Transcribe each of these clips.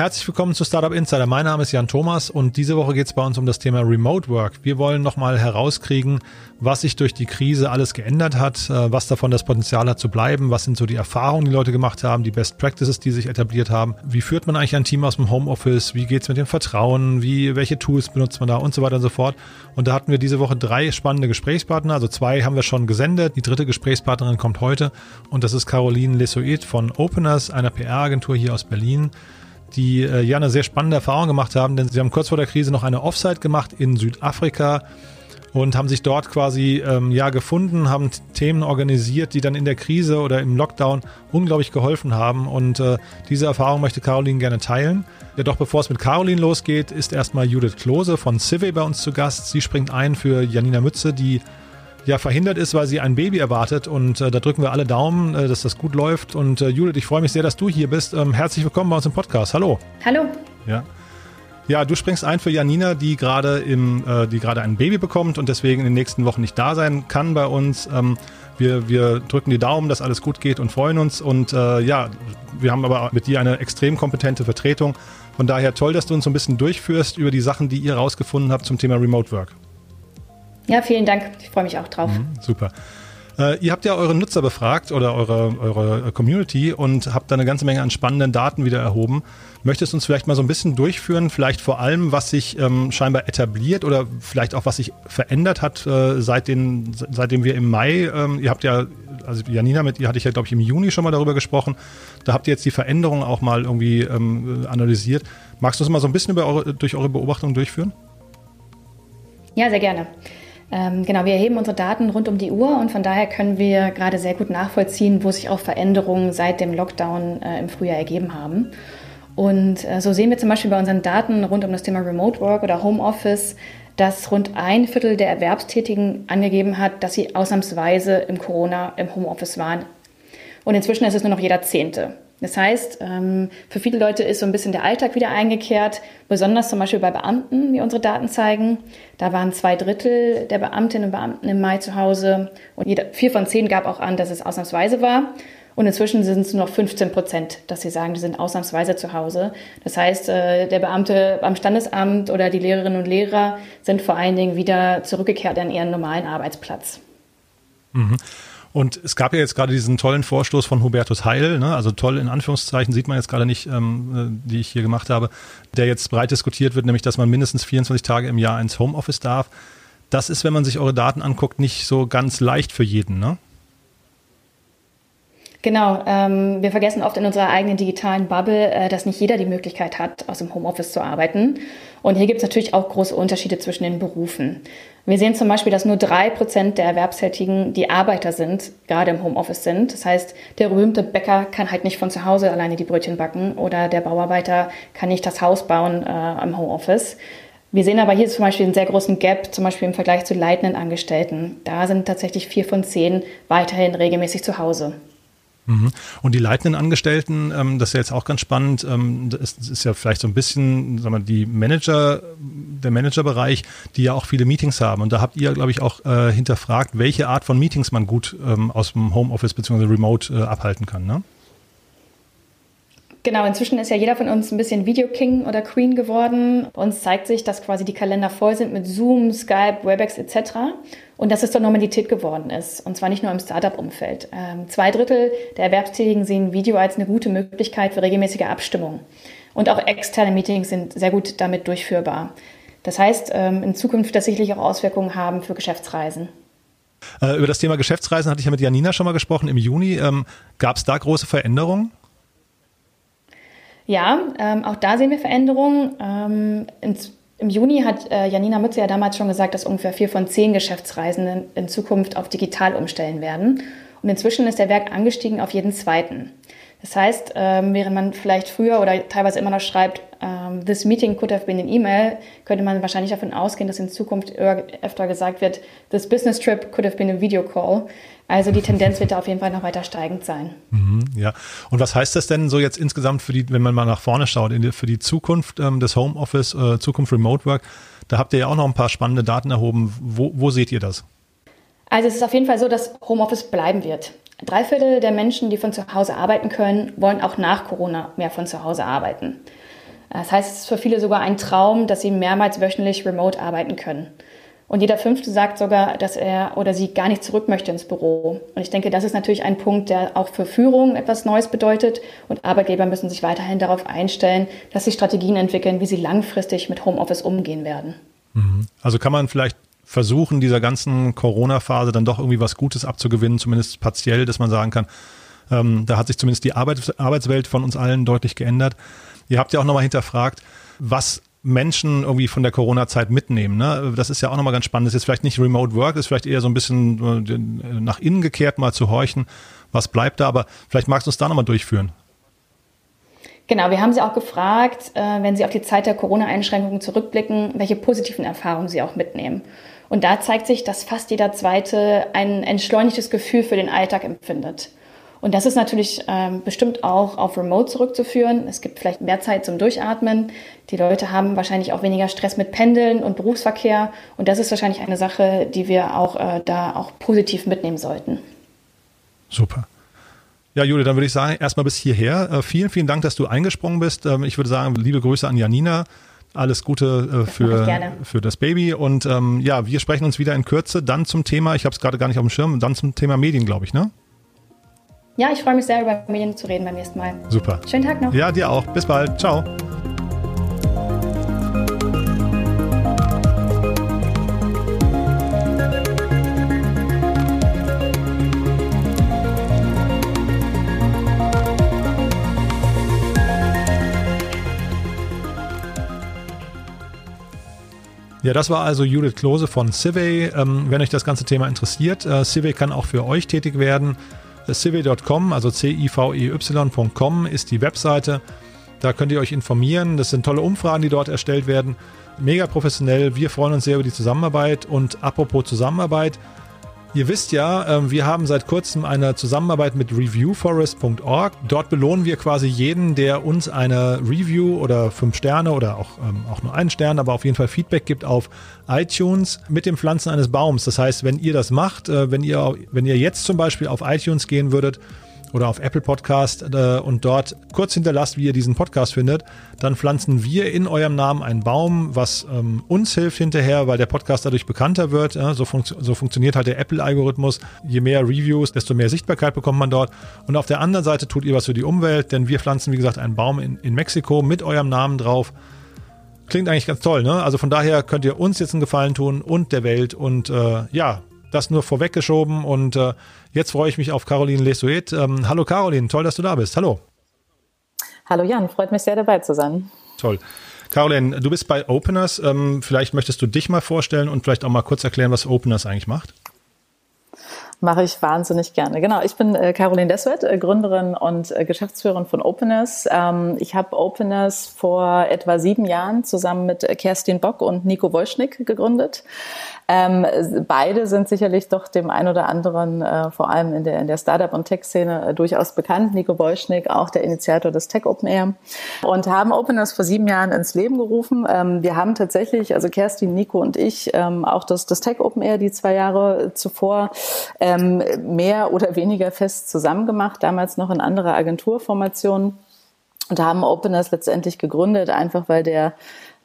Herzlich willkommen zu Startup Insider. Mein Name ist Jan Thomas und diese Woche geht es bei uns um das Thema Remote Work. Wir wollen nochmal herauskriegen, was sich durch die Krise alles geändert hat, äh, was davon das Potenzial hat zu bleiben, was sind so die Erfahrungen, die Leute gemacht haben, die Best Practices, die sich etabliert haben. Wie führt man eigentlich ein Team aus dem Homeoffice? Wie geht's mit dem Vertrauen? Wie, welche Tools benutzt man da und so weiter und so fort. Und da hatten wir diese Woche drei spannende Gesprächspartner. Also zwei haben wir schon gesendet. Die dritte Gesprächspartnerin kommt heute und das ist Caroline Lessuet von Openers, einer PR-Agentur hier aus Berlin die äh, ja eine sehr spannende Erfahrung gemacht haben, denn sie haben kurz vor der Krise noch eine Offsite gemacht in Südafrika und haben sich dort quasi ähm, ja gefunden, haben Themen organisiert, die dann in der Krise oder im Lockdown unglaublich geholfen haben. Und äh, diese Erfahrung möchte Caroline gerne teilen. Ja, doch bevor es mit Caroline losgeht, ist erstmal Judith Klose von Civi bei uns zu Gast. Sie springt ein für Janina Mütze, die ja verhindert ist, weil sie ein Baby erwartet. Und äh, da drücken wir alle Daumen, äh, dass das gut läuft. Und äh, Judith, ich freue mich sehr, dass du hier bist. Ähm, herzlich willkommen bei uns im Podcast. Hallo. Hallo. Ja. Ja, du springst ein für Janina, die gerade im, äh, die gerade ein Baby bekommt und deswegen in den nächsten Wochen nicht da sein kann bei uns. Ähm, wir, wir drücken die Daumen, dass alles gut geht und freuen uns. Und äh, ja, wir haben aber mit dir eine extrem kompetente Vertretung. Von daher toll, dass du uns so ein bisschen durchführst über die Sachen, die ihr rausgefunden habt zum Thema Remote Work. Ja, vielen Dank. Ich freue mich auch drauf. Mhm, super. Äh, ihr habt ja eure Nutzer befragt oder eure, eure Community und habt da eine ganze Menge an spannenden Daten wieder erhoben. Möchtest du uns vielleicht mal so ein bisschen durchführen, vielleicht vor allem, was sich ähm, scheinbar etabliert oder vielleicht auch was sich verändert hat, äh, seit den, seitdem wir im Mai, ähm, ihr habt ja, also Janina, mit ihr hatte ich ja, glaube ich, im Juni schon mal darüber gesprochen. Da habt ihr jetzt die Veränderungen auch mal irgendwie ähm, analysiert. Magst du uns mal so ein bisschen eure, durch eure Beobachtungen durchführen? Ja, sehr gerne. Ähm, genau, wir erheben unsere Daten rund um die Uhr und von daher können wir gerade sehr gut nachvollziehen, wo sich auch Veränderungen seit dem Lockdown äh, im Frühjahr ergeben haben. Und äh, so sehen wir zum Beispiel bei unseren Daten rund um das Thema Remote Work oder Homeoffice, dass rund ein Viertel der Erwerbstätigen angegeben hat, dass sie ausnahmsweise im Corona im Homeoffice waren. Und inzwischen ist es nur noch jeder Zehnte. Das heißt, ähm, für viele Leute ist so ein bisschen der Alltag wieder eingekehrt, besonders zum Beispiel bei Beamten, wie unsere Daten zeigen. Da waren zwei Drittel der Beamtinnen und Beamten im Mai zu Hause und jeder, vier von zehn gab auch an, dass es ausnahmsweise war. Und inzwischen sind es nur noch 15 Prozent, dass sie sagen, die sind ausnahmsweise zu Hause. Das heißt, äh, der Beamte am Standesamt oder die Lehrerinnen und Lehrer sind vor allen Dingen wieder zurückgekehrt an ihren normalen Arbeitsplatz. Mhm. Und es gab ja jetzt gerade diesen tollen Vorstoß von Hubertus Heil, ne? also toll in Anführungszeichen sieht man jetzt gerade nicht, ähm, äh, die ich hier gemacht habe, der jetzt breit diskutiert wird, nämlich dass man mindestens 24 Tage im Jahr ins Homeoffice darf. Das ist, wenn man sich eure Daten anguckt, nicht so ganz leicht für jeden, ne? Genau, ähm, wir vergessen oft in unserer eigenen digitalen Bubble, äh, dass nicht jeder die Möglichkeit hat, aus dem Homeoffice zu arbeiten. Und hier gibt es natürlich auch große Unterschiede zwischen den Berufen. Wir sehen zum Beispiel, dass nur drei Prozent der Erwerbstätigen, die Arbeiter sind, gerade im Homeoffice sind. Das heißt, der berühmte Bäcker kann halt nicht von zu Hause alleine die Brötchen backen oder der Bauarbeiter kann nicht das Haus bauen äh, im Homeoffice. Wir sehen aber hier zum Beispiel einen sehr großen Gap, zum Beispiel im Vergleich zu leitenden Angestellten. Da sind tatsächlich vier von zehn weiterhin regelmäßig zu Hause. Mhm. Und die leitenden Angestellten, ähm, das ist ja jetzt auch ganz spannend, ähm, das ist ja vielleicht so ein bisschen, sagen wir, die Manager, der Managerbereich, die ja auch viele Meetings haben. Und da habt ihr, glaube ich, auch äh, hinterfragt, welche Art von Meetings man gut ähm, aus dem Homeoffice bzw. Remote äh, abhalten kann. Ne? Genau, inzwischen ist ja jeder von uns ein bisschen Video King oder Queen geworden. Bei uns zeigt sich, dass quasi die Kalender voll sind mit Zoom, Skype, Webex etc. Und dass es zur Normalität geworden ist. Und zwar nicht nur im Startup-Umfeld. Ähm, zwei Drittel der Erwerbstätigen sehen Video als eine gute Möglichkeit für regelmäßige Abstimmung. Und auch externe Meetings sind sehr gut damit durchführbar. Das heißt, ähm, in Zukunft das sicherlich auch Auswirkungen haben für Geschäftsreisen. Äh, über das Thema Geschäftsreisen hatte ich ja mit Janina schon mal gesprochen im Juni. Ähm, Gab es da große Veränderungen? Ja, ähm, auch da sehen wir Veränderungen. Ähm, ins, Im Juni hat äh, Janina Mütze ja damals schon gesagt, dass ungefähr vier von zehn Geschäftsreisenden in Zukunft auf digital umstellen werden. Und inzwischen ist der Werk angestiegen auf jeden zweiten. Das heißt, ähm, während man vielleicht früher oder teilweise immer noch schreibt, ähm, this meeting could have been an email, könnte man wahrscheinlich davon ausgehen, dass in Zukunft öfter gesagt wird, this business trip could have been a video call. Also die Tendenz wird da auf jeden Fall noch weiter steigend sein. Mhm, ja. Und was heißt das denn so jetzt insgesamt für die, wenn man mal nach vorne schaut, die, für die Zukunft ähm, des Homeoffice, äh, Zukunft Remote Work? Da habt ihr ja auch noch ein paar spannende Daten erhoben. Wo, wo seht ihr das? Also es ist auf jeden Fall so, dass Homeoffice bleiben wird. Drei Viertel der Menschen, die von zu Hause arbeiten können, wollen auch nach Corona mehr von zu Hause arbeiten. Das heißt, es ist für viele sogar ein Traum, dass sie mehrmals wöchentlich remote arbeiten können. Und jeder Fünfte sagt sogar, dass er oder sie gar nicht zurück möchte ins Büro. Und ich denke, das ist natürlich ein Punkt, der auch für Führung etwas Neues bedeutet. Und Arbeitgeber müssen sich weiterhin darauf einstellen, dass sie Strategien entwickeln, wie sie langfristig mit Homeoffice umgehen werden. Mhm. Also kann man vielleicht versuchen, dieser ganzen Corona-Phase dann doch irgendwie was Gutes abzugewinnen, zumindest partiell, dass man sagen kann, ähm, da hat sich zumindest die Arbeit, Arbeitswelt von uns allen deutlich geändert. Ihr habt ja auch nochmal hinterfragt, was Menschen irgendwie von der Corona-Zeit mitnehmen. Ne? Das ist ja auch nochmal ganz spannend. Das ist jetzt vielleicht nicht Remote Work, ist vielleicht eher so ein bisschen äh, nach innen gekehrt, mal zu horchen, was bleibt da, aber vielleicht magst du uns da nochmal durchführen. Genau, wir haben Sie auch gefragt, äh, wenn Sie auf die Zeit der Corona-Einschränkungen zurückblicken, welche positiven Erfahrungen Sie auch mitnehmen. Und da zeigt sich, dass fast jeder Zweite ein entschleunigtes Gefühl für den Alltag empfindet. Und das ist natürlich ähm, bestimmt auch auf Remote zurückzuführen. Es gibt vielleicht mehr Zeit zum Durchatmen. Die Leute haben wahrscheinlich auch weniger Stress mit Pendeln und Berufsverkehr. Und das ist wahrscheinlich eine Sache, die wir auch äh, da auch positiv mitnehmen sollten. Super. Ja, Jule, dann würde ich sagen, erstmal bis hierher. Äh, vielen, vielen Dank, dass du eingesprungen bist. Ähm, ich würde sagen, liebe Grüße an Janina. Alles Gute äh, für, für das Baby. Und ähm, ja, wir sprechen uns wieder in Kürze dann zum Thema, ich habe es gerade gar nicht auf dem Schirm, dann zum Thema Medien, glaube ich, ne? Ja, ich freue mich sehr, über Medien zu reden beim nächsten Mal. Super. Schönen Tag noch. Ja, dir auch. Bis bald. Ciao. Ja, das war also Judith Klose von Civey. Ähm, wenn euch das ganze Thema interessiert, äh, Civey kann auch für euch tätig werden. Civey.com, also C-I-V-E-Y.com ist die Webseite. Da könnt ihr euch informieren. Das sind tolle Umfragen, die dort erstellt werden. Mega professionell. Wir freuen uns sehr über die Zusammenarbeit. Und apropos Zusammenarbeit, Ihr wisst ja, ähm, wir haben seit kurzem eine Zusammenarbeit mit reviewforest.org. Dort belohnen wir quasi jeden, der uns eine Review oder fünf Sterne oder auch, ähm, auch nur einen Stern, aber auf jeden Fall Feedback gibt auf iTunes mit dem Pflanzen eines Baums. Das heißt, wenn ihr das macht, äh, wenn ihr, wenn ihr jetzt zum Beispiel auf iTunes gehen würdet oder auf Apple Podcast äh, und dort kurz hinterlasst, wie ihr diesen Podcast findet, dann pflanzen wir in eurem Namen einen Baum, was ähm, uns hilft hinterher, weil der Podcast dadurch bekannter wird. Äh, so, fun so funktioniert halt der Apple-Algorithmus. Je mehr Reviews, desto mehr Sichtbarkeit bekommt man dort. Und auf der anderen Seite tut ihr was für die Umwelt, denn wir pflanzen, wie gesagt, einen Baum in, in Mexiko mit eurem Namen drauf. Klingt eigentlich ganz toll, ne? Also von daher könnt ihr uns jetzt einen Gefallen tun und der Welt und äh, ja, das nur vorweggeschoben und äh, jetzt freue ich mich auf Caroline Lesuet. Ähm, hallo Caroline, toll, dass du da bist. Hallo. Hallo Jan, freut mich sehr dabei zu sein. Toll. Caroline, du bist bei Openers. Ähm, vielleicht möchtest du dich mal vorstellen und vielleicht auch mal kurz erklären, was Openers eigentlich macht. Mache ich wahnsinnig gerne. Genau, ich bin äh, Caroline Deswet, äh, Gründerin und äh, Geschäftsführerin von Openness. Ähm, ich habe Openness vor etwa sieben Jahren zusammen mit äh, Kerstin Bock und Nico Wolschnick gegründet. Ähm, beide sind sicherlich doch dem einen oder anderen, äh, vor allem in der, in der Startup- und Tech-Szene, äh, durchaus bekannt. Nico Wolschnick, auch der Initiator des Tech Open Air. Und haben Openness vor sieben Jahren ins Leben gerufen. Ähm, wir haben tatsächlich, also Kerstin, Nico und ich, ähm, auch das, das Tech Open Air die zwei Jahre zuvor ähm, mehr oder weniger fest zusammengemacht, damals noch in anderer Agenturformation. Und haben Openness letztendlich gegründet, einfach weil der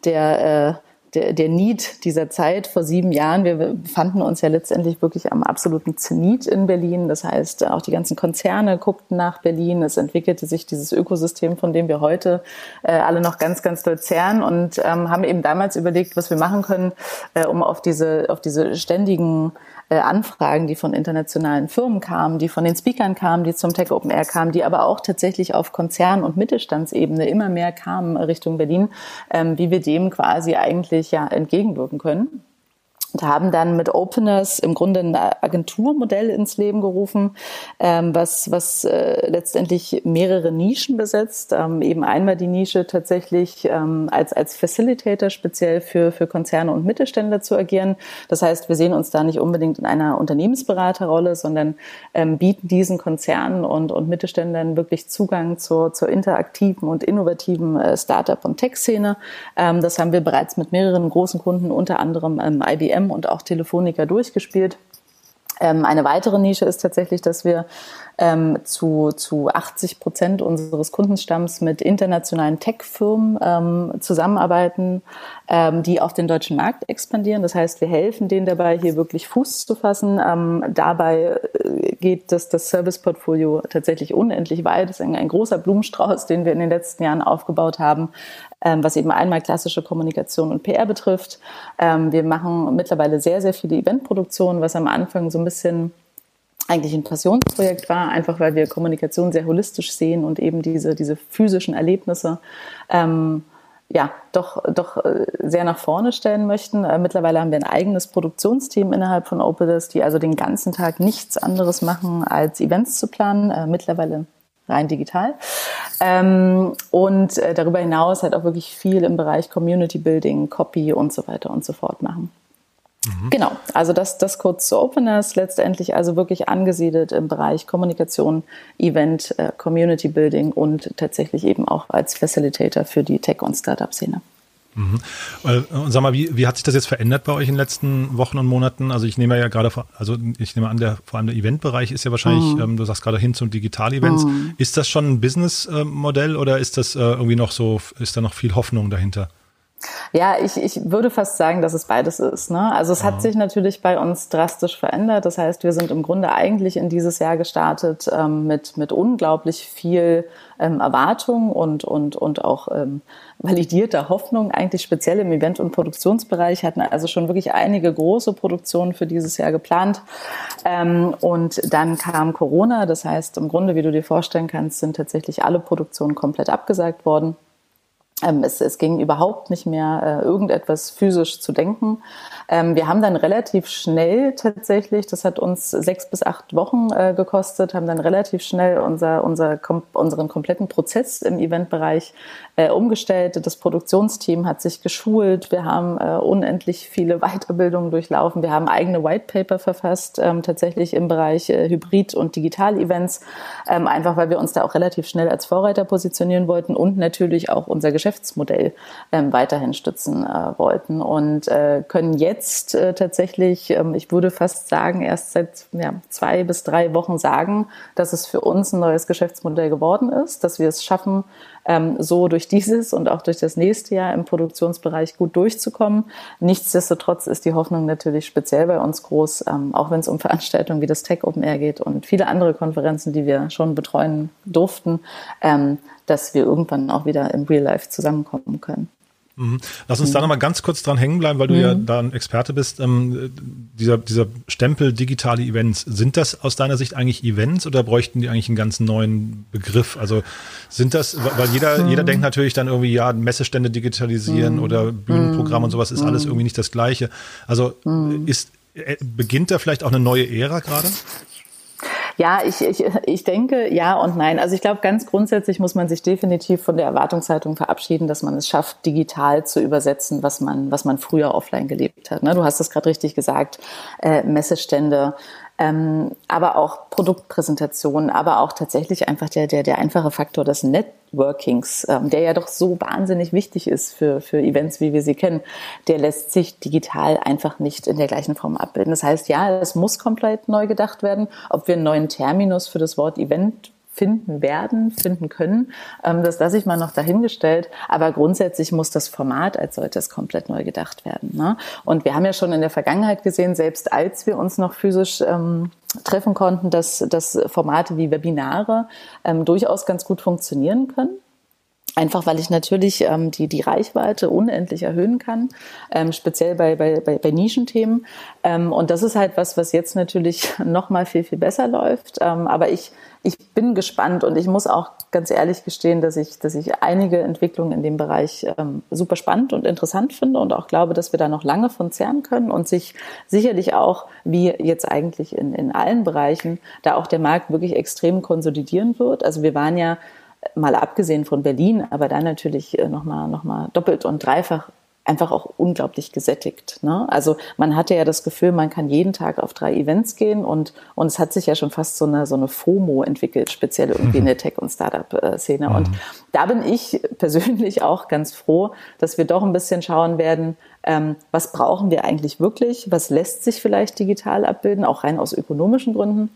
der äh, der, der Need dieser Zeit vor sieben Jahren. Wir befanden uns ja letztendlich wirklich am absoluten Zenit in Berlin. Das heißt, auch die ganzen Konzerne guckten nach Berlin. Es entwickelte sich dieses Ökosystem, von dem wir heute äh, alle noch ganz, ganz doll zehren und ähm, haben eben damals überlegt, was wir machen können, äh, um auf diese, auf diese ständigen äh, Anfragen, die von internationalen Firmen kamen, die von den Speakern kamen, die zum Tech Open Air kamen, die aber auch tatsächlich auf Konzern- und Mittelstandsebene immer mehr kamen Richtung Berlin, ähm, wie wir dem quasi eigentlich ja entgegenwirken können und haben dann mit Openness im Grunde ein Agenturmodell ins Leben gerufen, ähm, was, was äh, letztendlich mehrere Nischen besetzt. Ähm, eben einmal die Nische tatsächlich ähm, als, als Facilitator speziell für, für Konzerne und Mittelständler zu agieren. Das heißt, wir sehen uns da nicht unbedingt in einer Unternehmensberaterrolle, sondern ähm, bieten diesen Konzernen und, und Mittelständlern wirklich Zugang zur, zur interaktiven und innovativen äh, Startup- und Tech-Szene. Ähm, das haben wir bereits mit mehreren großen Kunden, unter anderem ähm, IBM und auch Telefonica durchgespielt. Ähm, eine weitere Nische ist tatsächlich, dass wir ähm, zu, zu 80 Prozent unseres Kundenstamms mit internationalen Tech-Firmen ähm, zusammenarbeiten, ähm, die auf den deutschen Markt expandieren. Das heißt, wir helfen denen dabei, hier wirklich Fuß zu fassen. Ähm, dabei äh, geht das, das Service-Portfolio tatsächlich unendlich weit. Das ist ein, ein großer Blumenstrauß, den wir in den letzten Jahren aufgebaut haben was eben einmal klassische Kommunikation und PR betrifft. Ähm, wir machen mittlerweile sehr, sehr viele Eventproduktionen, was am Anfang so ein bisschen eigentlich ein Passionsprojekt war, einfach weil wir Kommunikation sehr holistisch sehen und eben diese, diese physischen Erlebnisse ähm, ja, doch, doch äh, sehr nach vorne stellen möchten. Äh, mittlerweile haben wir ein eigenes Produktionsteam innerhalb von Opelist, die also den ganzen Tag nichts anderes machen, als Events zu planen. Äh, mittlerweile rein digital. Ähm, und äh, darüber hinaus halt auch wirklich viel im Bereich Community Building, Copy und so weiter und so fort machen. Mhm. Genau, also das, das kurz zu Openness, letztendlich also wirklich angesiedelt im Bereich Kommunikation, Event, äh, Community Building und tatsächlich eben auch als Facilitator für die Tech- und Startup-Szene. Mhm. Und sag mal, wie, wie hat sich das jetzt verändert bei euch in den letzten Wochen und Monaten? Also ich nehme ja gerade, also ich nehme an, der, vor allem der Eventbereich ist ja wahrscheinlich, mhm. ähm, du sagst gerade hin zu Digital-Events. Mhm. Ist das schon ein Business-Modell oder ist das äh, irgendwie noch so, ist da noch viel Hoffnung dahinter? Ja, ich, ich würde fast sagen, dass es beides ist. Ne? Also es ja. hat sich natürlich bei uns drastisch verändert. Das heißt, wir sind im Grunde eigentlich in dieses Jahr gestartet ähm, mit, mit unglaublich viel ähm, Erwartung und, und, und auch ähm, validierter Hoffnung, eigentlich speziell im Event- und Produktionsbereich, hatten also schon wirklich einige große Produktionen für dieses Jahr geplant. Ähm, und dann kam Corona. Das heißt, im Grunde, wie du dir vorstellen kannst, sind tatsächlich alle Produktionen komplett abgesagt worden. Ähm, es, es ging überhaupt nicht mehr, äh, irgendetwas physisch zu denken. Ähm, wir haben dann relativ schnell tatsächlich, das hat uns sechs bis acht Wochen äh, gekostet, haben dann relativ schnell unser, unser, kom unseren kompletten Prozess im Eventbereich äh, umgestellt. Das Produktionsteam hat sich geschult. Wir haben äh, unendlich viele Weiterbildungen durchlaufen. Wir haben eigene White Paper verfasst, ähm, tatsächlich im Bereich äh, Hybrid- und Digital-Events, ähm, einfach weil wir uns da auch relativ schnell als Vorreiter positionieren wollten und natürlich auch unser Geschäftsmodell ähm, weiterhin stützen äh, wollten und äh, können jetzt äh, tatsächlich, ähm, ich würde fast sagen, erst seit ja, zwei bis drei Wochen sagen, dass es für uns ein neues Geschäftsmodell geworden ist, dass wir es schaffen, ähm, so durch dieses und auch durch das nächste Jahr im Produktionsbereich gut durchzukommen. Nichtsdestotrotz ist die Hoffnung natürlich speziell bei uns groß, ähm, auch wenn es um Veranstaltungen wie das Tech Open Air geht und viele andere Konferenzen, die wir schon betreuen durften, ähm, dass wir irgendwann auch wieder im Real Life zusammenkommen können. Mhm. Lass uns mhm. da nochmal ganz kurz dran hängen bleiben, weil du mhm. ja da ein Experte bist. Ähm, dieser, dieser Stempel digitale Events, sind das aus deiner Sicht eigentlich Events oder bräuchten die eigentlich einen ganz neuen Begriff? Also sind das, weil jeder, mhm. jeder denkt natürlich dann irgendwie, ja, Messestände digitalisieren mhm. oder Bühnenprogramm und sowas ist alles mhm. irgendwie nicht das Gleiche. Also ist, äh, beginnt da vielleicht auch eine neue Ära gerade? Ja, ich, ich, ich denke ja und nein. Also ich glaube, ganz grundsätzlich muss man sich definitiv von der Erwartungshaltung verabschieden, dass man es schafft, digital zu übersetzen, was man, was man früher offline gelebt hat. Ne? Du hast es gerade richtig gesagt, äh, Messestände, ähm, aber auch Produktpräsentationen, aber auch tatsächlich einfach der, der, der einfache Faktor des Networkings, ähm, der ja doch so wahnsinnig wichtig ist für, für Events, wie wir sie kennen, der lässt sich digital einfach nicht in der gleichen Form abbilden. Das heißt, ja, es muss komplett neu gedacht werden. Ob wir einen neuen Terminus für das Wort Event finden werden, finden können. Ähm, das lasse ich mal noch dahingestellt. Aber grundsätzlich muss das Format als solches komplett neu gedacht werden. Ne? Und wir haben ja schon in der Vergangenheit gesehen, selbst als wir uns noch physisch ähm, treffen konnten, dass, dass Formate wie Webinare ähm, durchaus ganz gut funktionieren können. Einfach weil ich natürlich ähm, die, die Reichweite unendlich erhöhen kann, ähm, speziell bei, bei, bei, bei Nischenthemen. Ähm, und das ist halt was, was jetzt natürlich noch mal viel, viel besser läuft. Ähm, aber ich, ich bin gespannt und ich muss auch ganz ehrlich gestehen, dass ich, dass ich einige Entwicklungen in dem Bereich ähm, super spannend und interessant finde und auch glaube, dass wir da noch lange von zehren können und sich sicherlich auch, wie jetzt eigentlich in, in allen Bereichen, da auch der Markt wirklich extrem konsolidieren wird. Also wir waren ja mal abgesehen von Berlin, aber dann natürlich äh, nochmal noch mal doppelt und dreifach einfach auch unglaublich gesättigt. Ne? Also man hatte ja das Gefühl, man kann jeden Tag auf drei Events gehen und, und es hat sich ja schon fast so eine, so eine FOMO entwickelt, speziell irgendwie in der Tech- und Startup-Szene. Und mhm. da bin ich persönlich auch ganz froh, dass wir doch ein bisschen schauen werden, ähm, was brauchen wir eigentlich wirklich, was lässt sich vielleicht digital abbilden, auch rein aus ökonomischen Gründen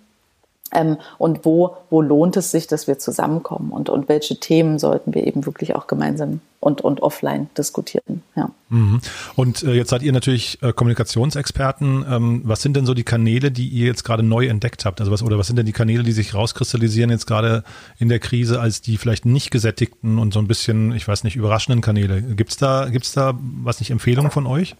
ähm, und wo, wo lohnt es sich, dass wir zusammenkommen und, und welche Themen sollten wir eben wirklich auch gemeinsam und, und offline diskutieren. Ja. Mhm. Und äh, jetzt seid ihr natürlich äh, Kommunikationsexperten. Ähm, was sind denn so die Kanäle, die ihr jetzt gerade neu entdeckt habt? Also was, oder was sind denn die Kanäle, die sich rauskristallisieren jetzt gerade in der Krise als die vielleicht nicht gesättigten und so ein bisschen, ich weiß nicht, überraschenden Kanäle? Gibt's da, gibt's da, was nicht, Empfehlungen von euch?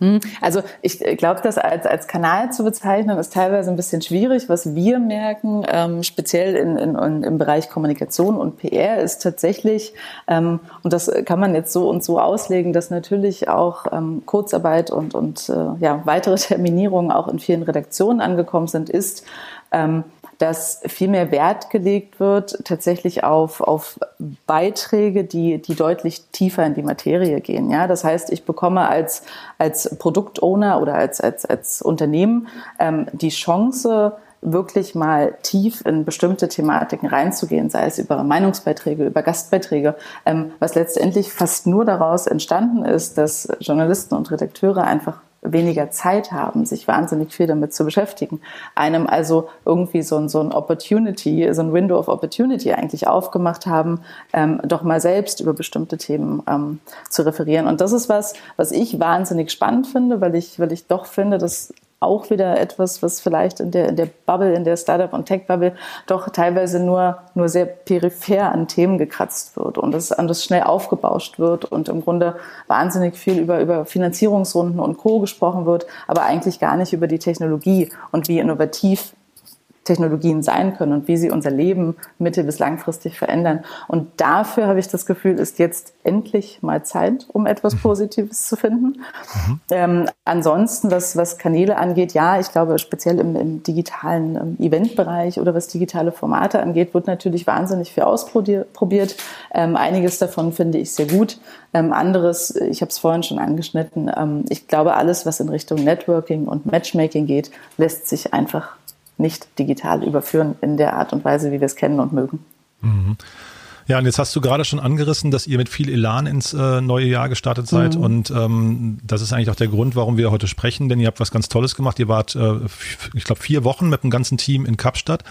Hm, also ich glaube, das als, als Kanal zu bezeichnen, ist teilweise ein bisschen schwierig. Was wir merken, ähm, speziell in, in, im Bereich Kommunikation und PR, ist tatsächlich, ähm, und das kann man jetzt so und so auslegen, dass natürlich auch ähm, Kurzarbeit und, und äh, ja, weitere Terminierungen auch in vielen Redaktionen angekommen sind, ist, ähm, dass viel mehr Wert gelegt wird tatsächlich auf, auf Beiträge, die, die deutlich tiefer in die Materie gehen. Ja, das heißt, ich bekomme als, als Produktowner oder als, als, als Unternehmen ähm, die Chance, wirklich mal tief in bestimmte Thematiken reinzugehen, sei es über Meinungsbeiträge, über Gastbeiträge, ähm, was letztendlich fast nur daraus entstanden ist, dass Journalisten und Redakteure einfach weniger Zeit haben, sich wahnsinnig viel damit zu beschäftigen. Einem also irgendwie so ein, so ein Opportunity, so ein Window of Opportunity eigentlich aufgemacht haben, ähm, doch mal selbst über bestimmte Themen ähm, zu referieren. Und das ist was, was ich wahnsinnig spannend finde, weil ich, weil ich doch finde, dass auch wieder etwas, was vielleicht in der, in der Bubble, in der Startup- und Tech-Bubble doch teilweise nur, nur sehr peripher an Themen gekratzt wird und das anders schnell aufgebauscht wird und im Grunde wahnsinnig viel über, über Finanzierungsrunden und Co. gesprochen wird, aber eigentlich gar nicht über die Technologie und wie innovativ Technologien sein können und wie sie unser Leben mittel- bis langfristig verändern. Und dafür habe ich das Gefühl, ist jetzt endlich mal Zeit, um etwas mhm. Positives zu finden. Mhm. Ähm, ansonsten, was, was Kanäle angeht, ja, ich glaube, speziell im, im digitalen ähm, Eventbereich oder was digitale Formate angeht, wird natürlich wahnsinnig viel ausprobiert. Ähm, einiges davon finde ich sehr gut. Ähm, anderes, ich habe es vorhin schon angeschnitten, ähm, ich glaube, alles, was in Richtung Networking und Matchmaking geht, lässt sich einfach nicht digital überführen in der Art und Weise, wie wir es kennen und mögen. Mhm. Ja, und jetzt hast du gerade schon angerissen, dass ihr mit viel Elan ins äh, neue Jahr gestartet seid. Mhm. Und ähm, das ist eigentlich auch der Grund, warum wir heute sprechen, denn ihr habt was ganz Tolles gemacht. Ihr wart, äh, ich glaube, vier Wochen mit dem ganzen Team in Kapstadt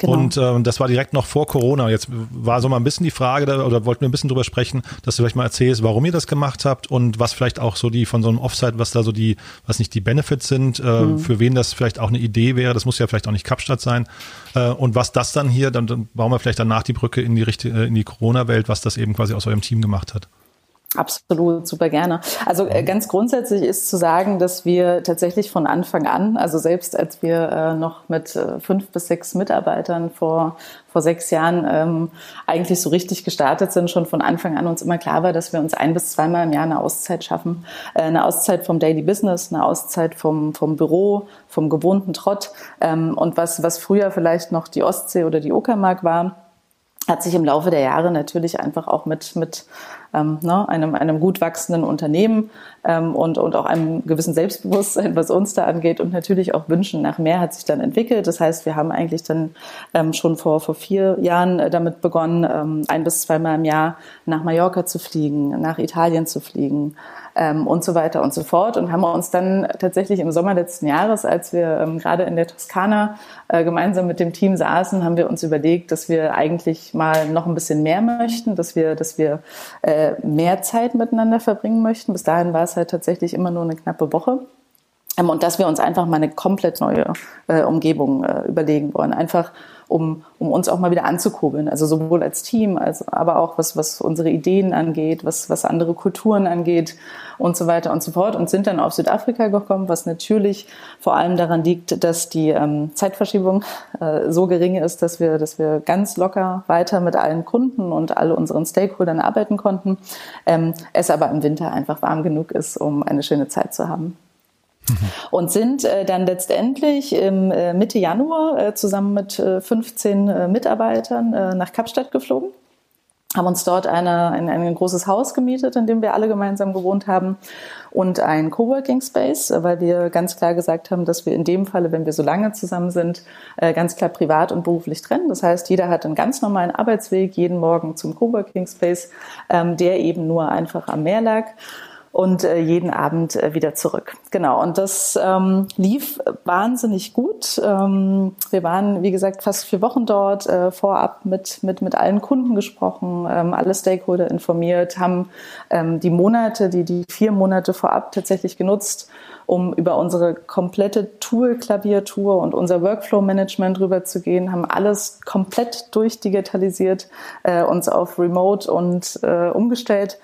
Genau. Und äh, das war direkt noch vor Corona. Jetzt war so mal ein bisschen die Frage, da, oder wollten wir ein bisschen drüber sprechen, dass du vielleicht mal erzählst, warum ihr das gemacht habt und was vielleicht auch so die von so einem Offsite, was da so die, was nicht die Benefits sind, äh, mhm. für wen das vielleicht auch eine Idee wäre. Das muss ja vielleicht auch nicht Kapstadt sein. Äh, und was das dann hier, dann, dann bauen wir vielleicht danach die Brücke in die, äh, in die Corona-Welt, was das eben quasi aus eurem Team gemacht hat. Absolut, super gerne. Also äh, ganz grundsätzlich ist zu sagen, dass wir tatsächlich von Anfang an, also selbst als wir äh, noch mit äh, fünf bis sechs Mitarbeitern vor, vor sechs Jahren ähm, eigentlich so richtig gestartet sind, schon von Anfang an uns immer klar war, dass wir uns ein bis zweimal im Jahr eine Auszeit schaffen. Äh, eine Auszeit vom Daily Business, eine Auszeit vom, vom Büro, vom gewohnten Trott. Ähm, und was, was früher vielleicht noch die Ostsee oder die Uckermark war, hat sich im Laufe der Jahre natürlich einfach auch mit, mit ähm, ne, einem, einem gut wachsenden Unternehmen ähm, und, und auch einem gewissen Selbstbewusstsein, was uns da angeht und natürlich auch Wünschen nach mehr hat sich dann entwickelt. Das heißt, wir haben eigentlich dann ähm, schon vor, vor vier Jahren äh, damit begonnen, ähm, ein bis zweimal im Jahr nach Mallorca zu fliegen, nach Italien zu fliegen, ähm, und so weiter und so fort. Und haben uns dann tatsächlich im Sommer letzten Jahres, als wir ähm, gerade in der Toskana äh, gemeinsam mit dem Team saßen, haben wir uns überlegt, dass wir eigentlich mal noch ein bisschen mehr möchten, dass wir, dass wir äh, mehr Zeit miteinander verbringen möchten. Bis dahin war es halt tatsächlich immer nur eine knappe Woche. Ähm, und dass wir uns einfach mal eine komplett neue äh, Umgebung äh, überlegen wollen. Einfach um, um uns auch mal wieder anzukurbeln. Also sowohl als Team, als aber auch was, was unsere Ideen angeht, was, was andere Kulturen angeht und so weiter und so fort. Und sind dann auf Südafrika gekommen, was natürlich vor allem daran liegt, dass die ähm, Zeitverschiebung äh, so gering ist, dass wir, dass wir ganz locker weiter mit allen Kunden und all unseren Stakeholdern arbeiten konnten. Ähm, es aber im Winter einfach warm genug ist, um eine schöne Zeit zu haben. Mhm. Und sind äh, dann letztendlich im äh, Mitte Januar äh, zusammen mit 15 äh, äh, Mitarbeitern äh, nach Kapstadt geflogen haben uns dort eine, ein, ein großes Haus gemietet, in dem wir alle gemeinsam gewohnt haben und ein Coworking Space, weil wir ganz klar gesagt haben, dass wir in dem Falle, wenn wir so lange zusammen sind, ganz klar privat und beruflich trennen. Das heißt, jeder hat einen ganz normalen Arbeitsweg jeden Morgen zum Coworking Space, ähm, der eben nur einfach am Meer lag und äh, jeden Abend äh, wieder zurück. Genau, und das ähm, lief wahnsinnig gut. Ähm, wir waren, wie gesagt, fast vier Wochen dort, äh, vorab mit, mit, mit allen Kunden gesprochen, ähm, alle Stakeholder informiert, haben ähm, die Monate, die, die vier Monate vorab tatsächlich genutzt, um über unsere komplette Tool-Klaviatur und unser Workflow-Management rüberzugehen, haben alles komplett durchdigitalisiert, äh, uns auf Remote und äh, umgestellt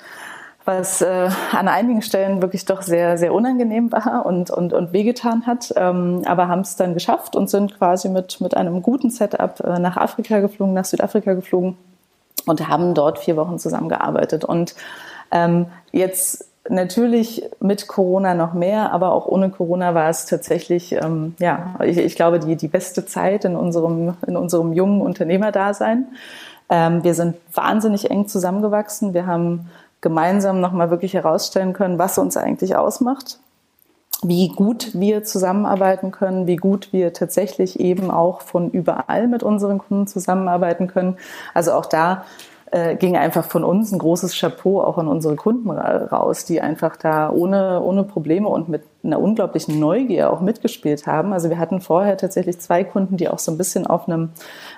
was äh, an einigen Stellen wirklich doch sehr, sehr unangenehm war und, und, und wehgetan hat, ähm, aber haben es dann geschafft und sind quasi mit, mit einem guten Setup äh, nach Afrika geflogen, nach Südafrika geflogen und haben dort vier Wochen zusammengearbeitet. Und ähm, jetzt natürlich mit Corona noch mehr, aber auch ohne Corona war es tatsächlich, ähm, ja, ich, ich glaube, die, die beste Zeit in unserem, in unserem jungen Unternehmerdasein. Ähm, wir sind wahnsinnig eng zusammengewachsen. Wir haben gemeinsam nochmal wirklich herausstellen können, was uns eigentlich ausmacht, wie gut wir zusammenarbeiten können, wie gut wir tatsächlich eben auch von überall mit unseren Kunden zusammenarbeiten können. Also auch da äh, ging einfach von uns ein großes Chapeau auch an unsere Kunden raus, die einfach da ohne, ohne Probleme und mit einer unglaublichen Neugier auch mitgespielt haben. Also wir hatten vorher tatsächlich zwei Kunden, die auch so ein bisschen auf einem,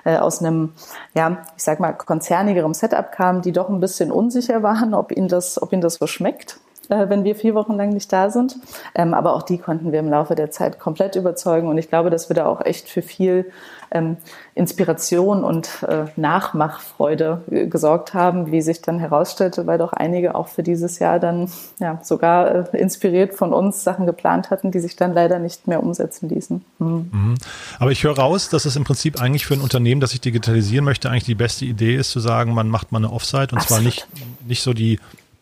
äh, aus einem, ja, ich sag mal, konzernigerem Setup kamen, die doch ein bisschen unsicher waren, ob ihnen das, ob ihnen das so schmeckt äh, wenn wir vier Wochen lang nicht da sind. Ähm, aber auch die konnten wir im Laufe der Zeit komplett überzeugen. Und ich glaube, dass wir da auch echt für viel ähm, Inspiration und äh, Nachmachfreude äh, gesorgt haben, wie sich dann herausstellte, weil doch einige auch für dieses Jahr dann ja sogar äh, inspiriert von uns Sachen geplant hatten, die sich dann leider nicht mehr umsetzen ließen. Mhm. Mhm. Aber ich höre raus, dass es im Prinzip eigentlich für ein Unternehmen, das sich digitalisieren möchte, eigentlich die beste Idee ist, zu sagen, man macht mal eine Offsite und Absolut. zwar nicht, nicht so die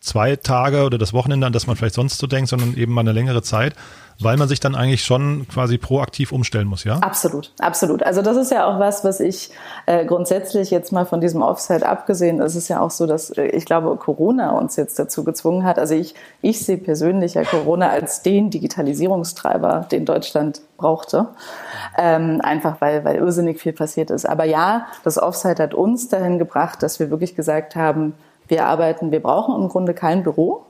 zwei Tage oder das Wochenende, an das man vielleicht sonst so denkt, sondern eben mal eine längere Zeit, weil man sich dann eigentlich schon quasi proaktiv umstellen muss, ja? Absolut, absolut. Also das ist ja auch was, was ich äh, grundsätzlich jetzt mal von diesem Offside abgesehen, ist es ja auch so, dass äh, ich glaube, Corona uns jetzt dazu gezwungen hat. Also ich, ich sehe persönlich ja Corona als den Digitalisierungstreiber, den Deutschland brauchte. Ähm, einfach weil, weil irrsinnig viel passiert ist. Aber ja, das Offside hat uns dahin gebracht, dass wir wirklich gesagt haben, wir arbeiten, wir brauchen im Grunde kein Büro.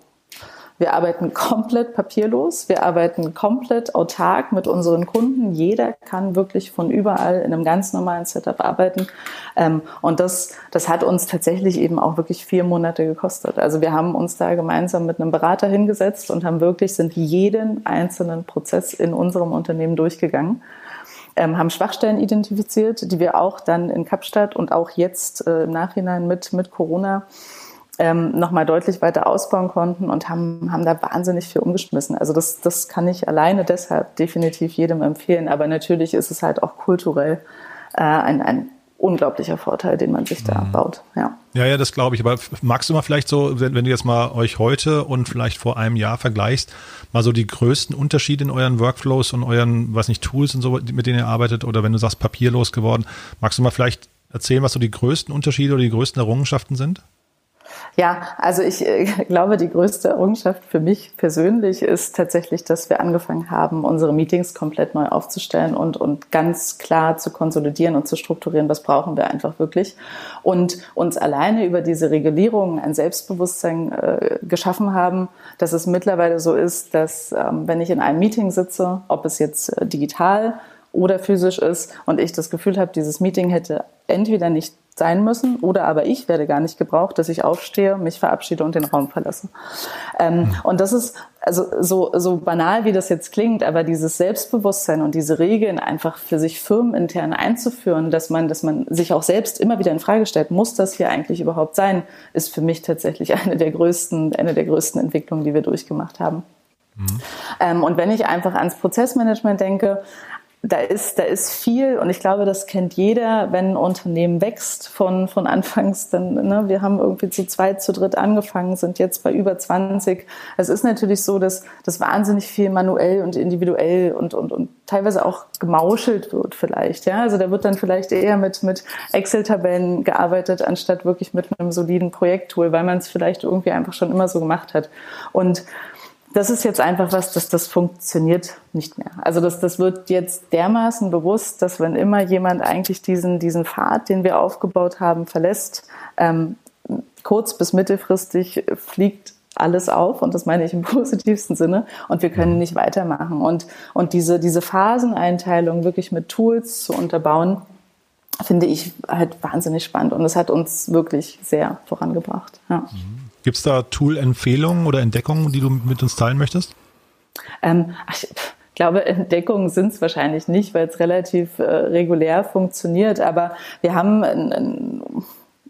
Wir arbeiten komplett papierlos. Wir arbeiten komplett autark mit unseren Kunden. Jeder kann wirklich von überall in einem ganz normalen Setup arbeiten. Ähm, und das, das hat uns tatsächlich eben auch wirklich vier Monate gekostet. Also wir haben uns da gemeinsam mit einem Berater hingesetzt und haben wirklich, sind jeden einzelnen Prozess in unserem Unternehmen durchgegangen. Ähm, haben Schwachstellen identifiziert, die wir auch dann in Kapstadt und auch jetzt äh, im Nachhinein mit, mit Corona ähm, nochmal deutlich weiter ausbauen konnten und haben, haben da wahnsinnig viel umgeschmissen. Also das, das kann ich alleine deshalb definitiv jedem empfehlen. Aber natürlich ist es halt auch kulturell äh, ein, ein unglaublicher Vorteil, den man sich da mhm. baut. Ja. ja, ja, das glaube ich. Aber magst du mal vielleicht so, wenn, wenn du jetzt mal euch heute und vielleicht vor einem Jahr vergleichst, mal so die größten Unterschiede in euren Workflows und euren, was nicht, Tools und so, mit denen ihr arbeitet, oder wenn du sagst, papierlos geworden, magst du mal vielleicht erzählen, was so die größten Unterschiede oder die größten Errungenschaften sind? Ja, also ich äh, glaube, die größte Errungenschaft für mich persönlich ist tatsächlich, dass wir angefangen haben, unsere Meetings komplett neu aufzustellen und, und ganz klar zu konsolidieren und zu strukturieren, was brauchen wir einfach wirklich. Und uns alleine über diese Regulierung ein Selbstbewusstsein äh, geschaffen haben, dass es mittlerweile so ist, dass ähm, wenn ich in einem Meeting sitze, ob es jetzt äh, digital oder physisch ist und ich das Gefühl habe, dieses Meeting hätte entweder nicht sein müssen oder aber ich werde gar nicht gebraucht, dass ich aufstehe, mich verabschiede und den Raum verlasse. Ähm, mhm. Und das ist also so, so banal, wie das jetzt klingt, aber dieses Selbstbewusstsein und diese Regeln einfach für sich firmenintern einzuführen, dass man, dass man sich auch selbst immer wieder in Frage stellt, muss das hier eigentlich überhaupt sein, ist für mich tatsächlich eine der größten, eine der größten Entwicklungen, die wir durchgemacht haben. Mhm. Ähm, und wenn ich einfach ans Prozessmanagement denke, da ist, da ist viel und ich glaube, das kennt jeder, wenn ein Unternehmen wächst von, von anfangs, dann, ne, wir haben irgendwie zu zweit, zu dritt angefangen, sind jetzt bei über 20. Es ist natürlich so, dass das wahnsinnig viel manuell und individuell und, und, und teilweise auch gemauschelt wird vielleicht, ja. Also da wird dann vielleicht eher mit, mit Excel-Tabellen gearbeitet, anstatt wirklich mit einem soliden Projekttool, weil man es vielleicht irgendwie einfach schon immer so gemacht hat. Und das ist jetzt einfach was, dass das funktioniert nicht mehr. Also das, das wird jetzt dermaßen bewusst, dass wenn immer jemand eigentlich diesen, diesen Pfad, den wir aufgebaut haben, verlässt, ähm, kurz bis mittelfristig fliegt alles auf und das meine ich im positivsten Sinne und wir können nicht weitermachen. Und, und diese, diese Phaseneinteilung wirklich mit Tools zu unterbauen, finde ich halt wahnsinnig spannend und es hat uns wirklich sehr vorangebracht. Ja. Mhm. Gibt es da Tool-Empfehlungen oder Entdeckungen, die du mit uns teilen möchtest? Ähm, ich glaube, Entdeckungen sind es wahrscheinlich nicht, weil es relativ äh, regulär funktioniert. Aber wir haben ein, ein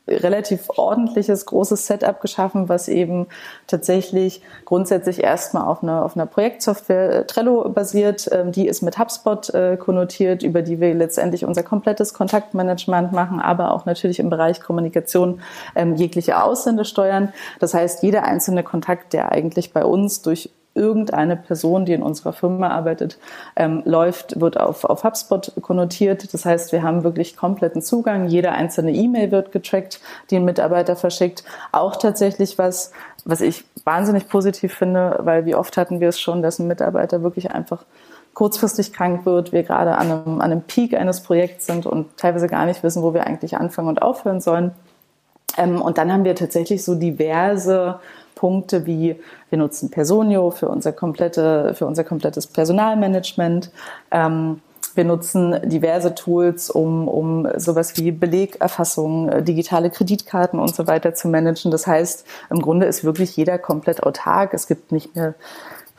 relativ ordentliches, großes Setup geschaffen, was eben tatsächlich grundsätzlich erstmal auf einer, auf einer Projektsoftware äh, Trello basiert. Ähm, die ist mit HubSpot äh, konnotiert, über die wir letztendlich unser komplettes Kontaktmanagement machen, aber auch natürlich im Bereich Kommunikation ähm, jegliche Aussende steuern. Das heißt, jeder einzelne Kontakt, der eigentlich bei uns durch irgendeine Person, die in unserer Firma arbeitet, ähm, läuft, wird auf, auf HubSpot konnotiert. Das heißt, wir haben wirklich kompletten Zugang. Jede einzelne E-Mail wird getrackt, die ein Mitarbeiter verschickt. Auch tatsächlich was, was ich wahnsinnig positiv finde, weil wie oft hatten wir es schon, dass ein Mitarbeiter wirklich einfach kurzfristig krank wird, wir gerade an einem, an einem Peak eines Projekts sind und teilweise gar nicht wissen, wo wir eigentlich anfangen und aufhören sollen. Ähm, und dann haben wir tatsächlich so diverse Punkte wie wir nutzen Personio für unser, komplette, für unser komplettes Personalmanagement. Ähm, wir nutzen diverse Tools, um, um sowas wie Belegerfassung, äh, digitale Kreditkarten und so weiter zu managen. Das heißt, im Grunde ist wirklich jeder komplett autark. Es gibt nicht mehr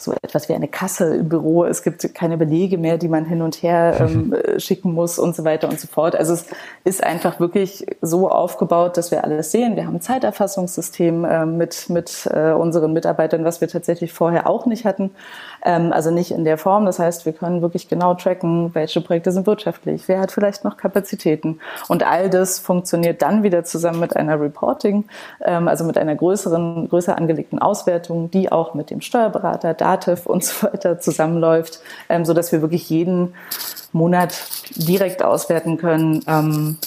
so etwas wie eine Kasse im Büro. Es gibt keine Belege mehr, die man hin und her ähm, schicken muss und so weiter und so fort. Also es ist einfach wirklich so aufgebaut, dass wir alles sehen. Wir haben ein Zeiterfassungssystem äh, mit, mit äh, unseren Mitarbeitern, was wir tatsächlich vorher auch nicht hatten. Ähm, also nicht in der Form. Das heißt, wir können wirklich genau tracken, welche Projekte sind wirtschaftlich, wer hat vielleicht noch Kapazitäten. Und all das funktioniert dann wieder zusammen mit einer Reporting, ähm, also mit einer größeren, größer angelegten Auswertung, die auch mit dem Steuerberater, Dativ und so weiter zusammenläuft, ähm, so dass wir wirklich jeden Monat direkt auswerten können, ähm,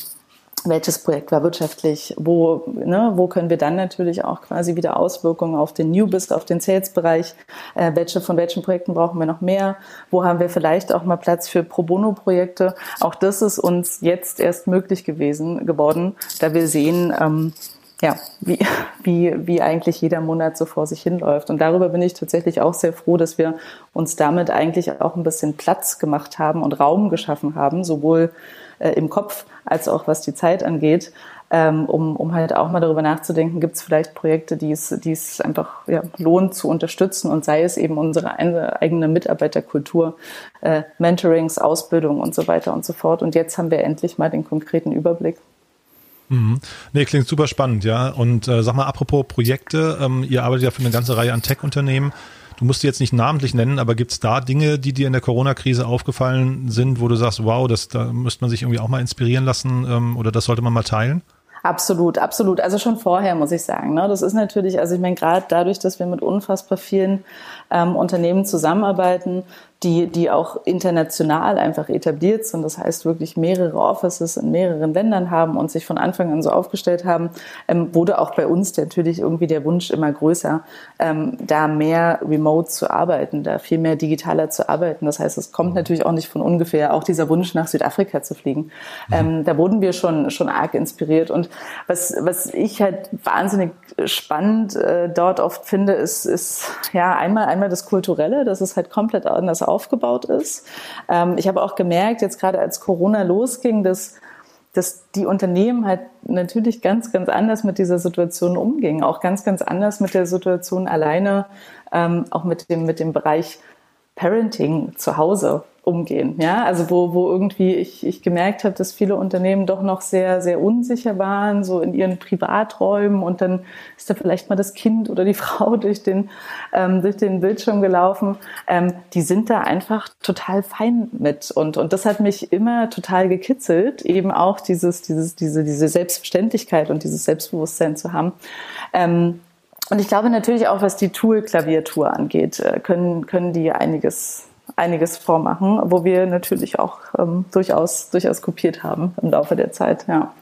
welches Projekt war wirtschaftlich, wo, ne, wo können wir dann natürlich auch quasi wieder Auswirkungen auf den Newbiz, auf den Sales-Bereich, äh, welche von welchen Projekten brauchen wir noch mehr, wo haben wir vielleicht auch mal Platz für Pro Bono-Projekte. Auch das ist uns jetzt erst möglich gewesen geworden, da wir sehen, ähm, ja, wie, wie, wie eigentlich jeder Monat so vor sich hinläuft. Und darüber bin ich tatsächlich auch sehr froh, dass wir uns damit eigentlich auch ein bisschen Platz gemacht haben und Raum geschaffen haben, sowohl äh, im Kopf als auch was die Zeit angeht, ähm, um, um halt auch mal darüber nachzudenken, gibt es vielleicht Projekte, die es, die es einfach ja, lohnt zu unterstützen und sei es eben unsere eigene Mitarbeiterkultur, äh, Mentorings, Ausbildung und so weiter und so fort. Und jetzt haben wir endlich mal den konkreten Überblick. Mhm. Nee, klingt super spannend, ja. Und äh, sag mal, apropos Projekte, ähm, ihr arbeitet ja für eine ganze Reihe an Tech-Unternehmen. Du musst die jetzt nicht namentlich nennen, aber gibt es da Dinge, die dir in der Corona-Krise aufgefallen sind, wo du sagst, wow, das, da müsste man sich irgendwie auch mal inspirieren lassen ähm, oder das sollte man mal teilen? Absolut, absolut. Also schon vorher muss ich sagen. Ne? Das ist natürlich, also ich meine, gerade dadurch, dass wir mit unfassbar vielen ähm, Unternehmen zusammenarbeiten, die, die auch international einfach etabliert sind. Das heißt wirklich mehrere Offices in mehreren Ländern haben und sich von Anfang an so aufgestellt haben, ähm, wurde auch bei uns natürlich irgendwie der Wunsch immer größer, ähm, da mehr remote zu arbeiten, da viel mehr digitaler zu arbeiten. Das heißt, es kommt natürlich auch nicht von ungefähr, auch dieser Wunsch nach Südafrika zu fliegen. Mhm. Ähm, da wurden wir schon, schon arg inspiriert. Und was, was ich halt wahnsinnig spannend äh, dort oft finde, ist, ist ja einmal, einmal das Kulturelle, dass es halt komplett anders aufgebaut ist. Ähm, ich habe auch gemerkt, jetzt gerade als Corona losging, dass dass die Unternehmen halt natürlich ganz, ganz anders mit dieser Situation umgingen, auch ganz, ganz anders mit der Situation alleine, ähm, auch mit dem, mit dem Bereich Parenting zu Hause umgehen. Ja, also wo, wo irgendwie ich, ich gemerkt habe, dass viele Unternehmen doch noch sehr, sehr unsicher waren, so in ihren Privaträumen und dann ist da vielleicht mal das Kind oder die Frau durch den, ähm, durch den Bildschirm gelaufen. Ähm, die sind da einfach total fein mit und, und das hat mich immer total gekitzelt, eben auch dieses, dieses, diese, diese Selbstverständlichkeit und dieses Selbstbewusstsein zu haben. Ähm, und ich glaube natürlich auch, was die Tool-Klaviatur angeht, äh, können, können die einiges einiges vormachen, wo wir natürlich auch ähm, durchaus, durchaus kopiert haben im Laufe der Zeit, ja.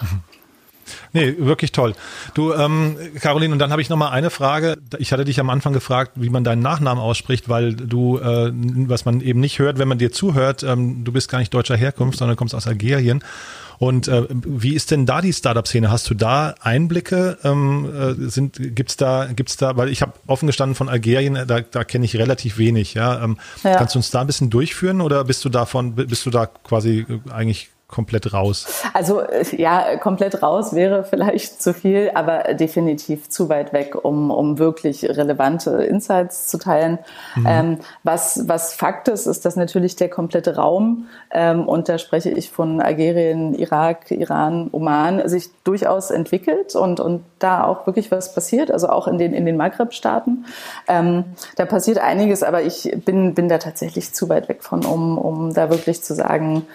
Nee, wirklich toll. Du, ähm, Caroline, und dann habe ich noch mal eine Frage. Ich hatte dich am Anfang gefragt, wie man deinen Nachnamen ausspricht, weil du, äh, was man eben nicht hört, wenn man dir zuhört, ähm, du bist gar nicht deutscher Herkunft, sondern kommst aus Algerien. Und äh, wie ist denn da die Startup-Szene? Hast du da Einblicke? Ähm, äh, sind gibt's da gibt's da? Weil ich habe offen gestanden von Algerien, äh, da, da kenne ich relativ wenig. Ja? Ähm, ja, kannst du uns da ein bisschen durchführen oder bist du davon bist du da quasi äh, eigentlich komplett raus? Also ja, komplett raus wäre vielleicht zu viel, aber definitiv zu weit weg, um, um wirklich relevante Insights zu teilen. Mhm. Ähm, was, was Fakt ist, ist, dass natürlich der komplette Raum, ähm, und da spreche ich von Algerien, Irak, Iran, Oman, sich durchaus entwickelt und, und da auch wirklich was passiert, also auch in den, in den Maghreb-Staaten. Ähm, da passiert einiges, aber ich bin, bin da tatsächlich zu weit weg von, um, um da wirklich zu sagen,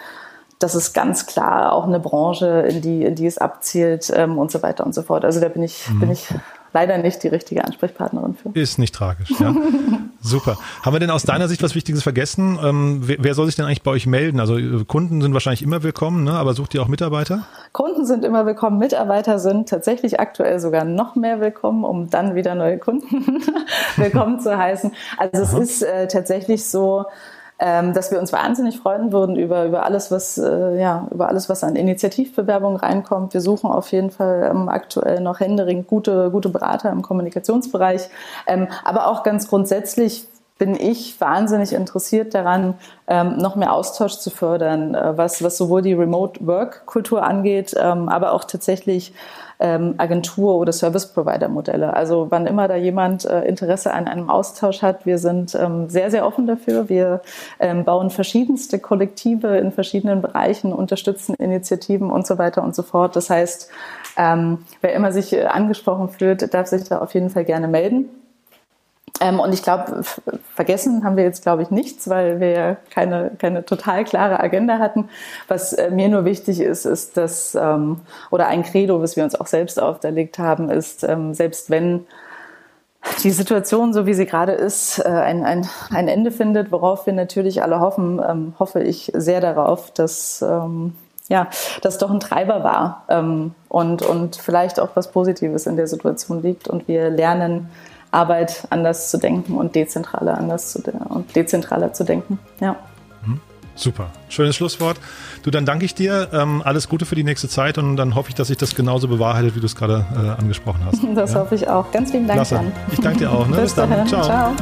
das ist ganz klar auch eine Branche, in die, in die es abzielt ähm, und so weiter und so fort. Also da bin ich, mhm. bin ich leider nicht die richtige Ansprechpartnerin für. Ist nicht tragisch, ja. Super. Haben wir denn aus deiner Sicht was Wichtiges vergessen? Ähm, wer, wer, soll sich denn eigentlich bei euch melden? Also äh, Kunden sind wahrscheinlich immer willkommen, ne? aber sucht ihr auch Mitarbeiter? Kunden sind immer willkommen. Mitarbeiter sind tatsächlich aktuell sogar noch mehr willkommen, um dann wieder neue Kunden willkommen zu heißen. Also Aha. es ist äh, tatsächlich so, ähm, dass wir uns wahnsinnig freuen würden über, über alles, was, äh, ja, über alles, was an Initiativbewerbungen reinkommt. Wir suchen auf jeden Fall ähm, aktuell noch händeringend gute, gute Berater im Kommunikationsbereich. Ähm, aber auch ganz grundsätzlich bin ich wahnsinnig interessiert daran, ähm, noch mehr Austausch zu fördern, äh, was, was sowohl die Remote-Work-Kultur angeht, ähm, aber auch tatsächlich ähm, Agentur- oder Service-Provider-Modelle. Also wann immer da jemand äh, Interesse an einem Austausch hat, wir sind ähm, sehr, sehr offen dafür. Wir ähm, bauen verschiedenste Kollektive in verschiedenen Bereichen, unterstützen Initiativen und so weiter und so fort. Das heißt, ähm, wer immer sich äh, angesprochen fühlt, darf sich da auf jeden Fall gerne melden. Ähm, und ich glaube, vergessen haben wir jetzt, glaube ich, nichts, weil wir ja keine, keine total klare Agenda hatten. Was äh, mir nur wichtig ist, ist, dass, ähm, oder ein Credo, was wir uns auch selbst auferlegt haben, ist, ähm, selbst wenn die Situation, so wie sie gerade ist, äh, ein, ein, ein Ende findet, worauf wir natürlich alle hoffen, ähm, hoffe ich sehr darauf, dass ähm, ja, das doch ein Treiber war ähm, und, und vielleicht auch was Positives in der Situation liegt und wir lernen, Arbeit anders zu denken und dezentraler anders zu und dezentraler zu denken. Ja. Mhm. Super, schönes Schlusswort. Du, dann danke ich dir. Ähm, alles Gute für die nächste Zeit und dann hoffe ich, dass sich das genauso bewahrheitet, wie du es gerade äh, angesprochen hast. Das ja? hoffe ich auch. Ganz vielen Dank, Klasse. Jan. Ich danke dir auch. Ne? Bis, Bis dann. Ciao. Ciao.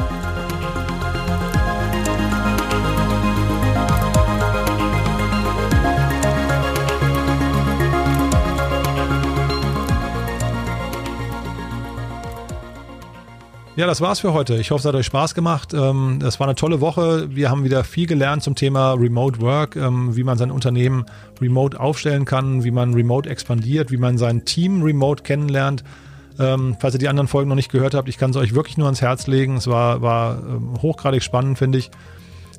Ja, das war's für heute. Ich hoffe, es hat euch Spaß gemacht. Ähm, das war eine tolle Woche. Wir haben wieder viel gelernt zum Thema Remote Work, ähm, wie man sein Unternehmen remote aufstellen kann, wie man remote expandiert, wie man sein Team remote kennenlernt. Ähm, falls ihr die anderen Folgen noch nicht gehört habt, ich kann es euch wirklich nur ans Herz legen. Es war, war hochgradig spannend, finde ich.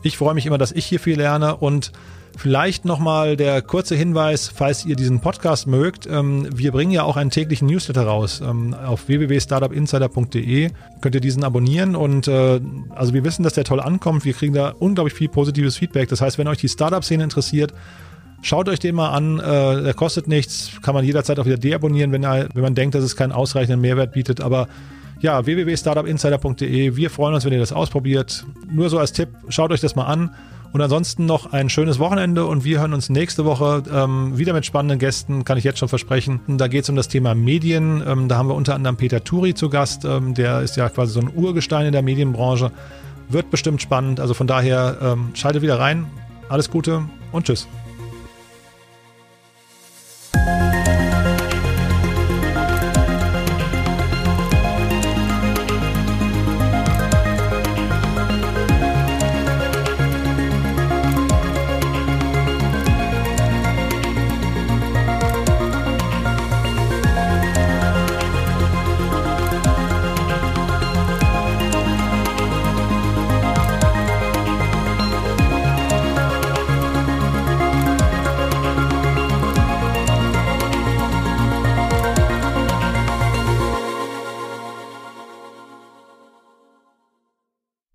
Ich freue mich immer, dass ich hier viel lerne und Vielleicht nochmal der kurze Hinweis, falls ihr diesen Podcast mögt. Ähm, wir bringen ja auch einen täglichen Newsletter raus. Ähm, auf www.startupinsider.de könnt ihr diesen abonnieren und äh, also wir wissen, dass der toll ankommt. Wir kriegen da unglaublich viel positives Feedback. Das heißt, wenn euch die Startup-Szene interessiert, Schaut euch den mal an, äh, der kostet nichts, kann man jederzeit auch wieder deabonnieren, wenn, er, wenn man denkt, dass es keinen ausreichenden Mehrwert bietet. Aber ja, www.startupinsider.de, wir freuen uns, wenn ihr das ausprobiert. Nur so als Tipp, schaut euch das mal an. Und ansonsten noch ein schönes Wochenende und wir hören uns nächste Woche ähm, wieder mit spannenden Gästen, kann ich jetzt schon versprechen. Da geht es um das Thema Medien. Ähm, da haben wir unter anderem Peter Turi zu Gast. Ähm, der ist ja quasi so ein Urgestein in der Medienbranche. Wird bestimmt spannend. Also von daher ähm, schaltet wieder rein. Alles Gute und tschüss.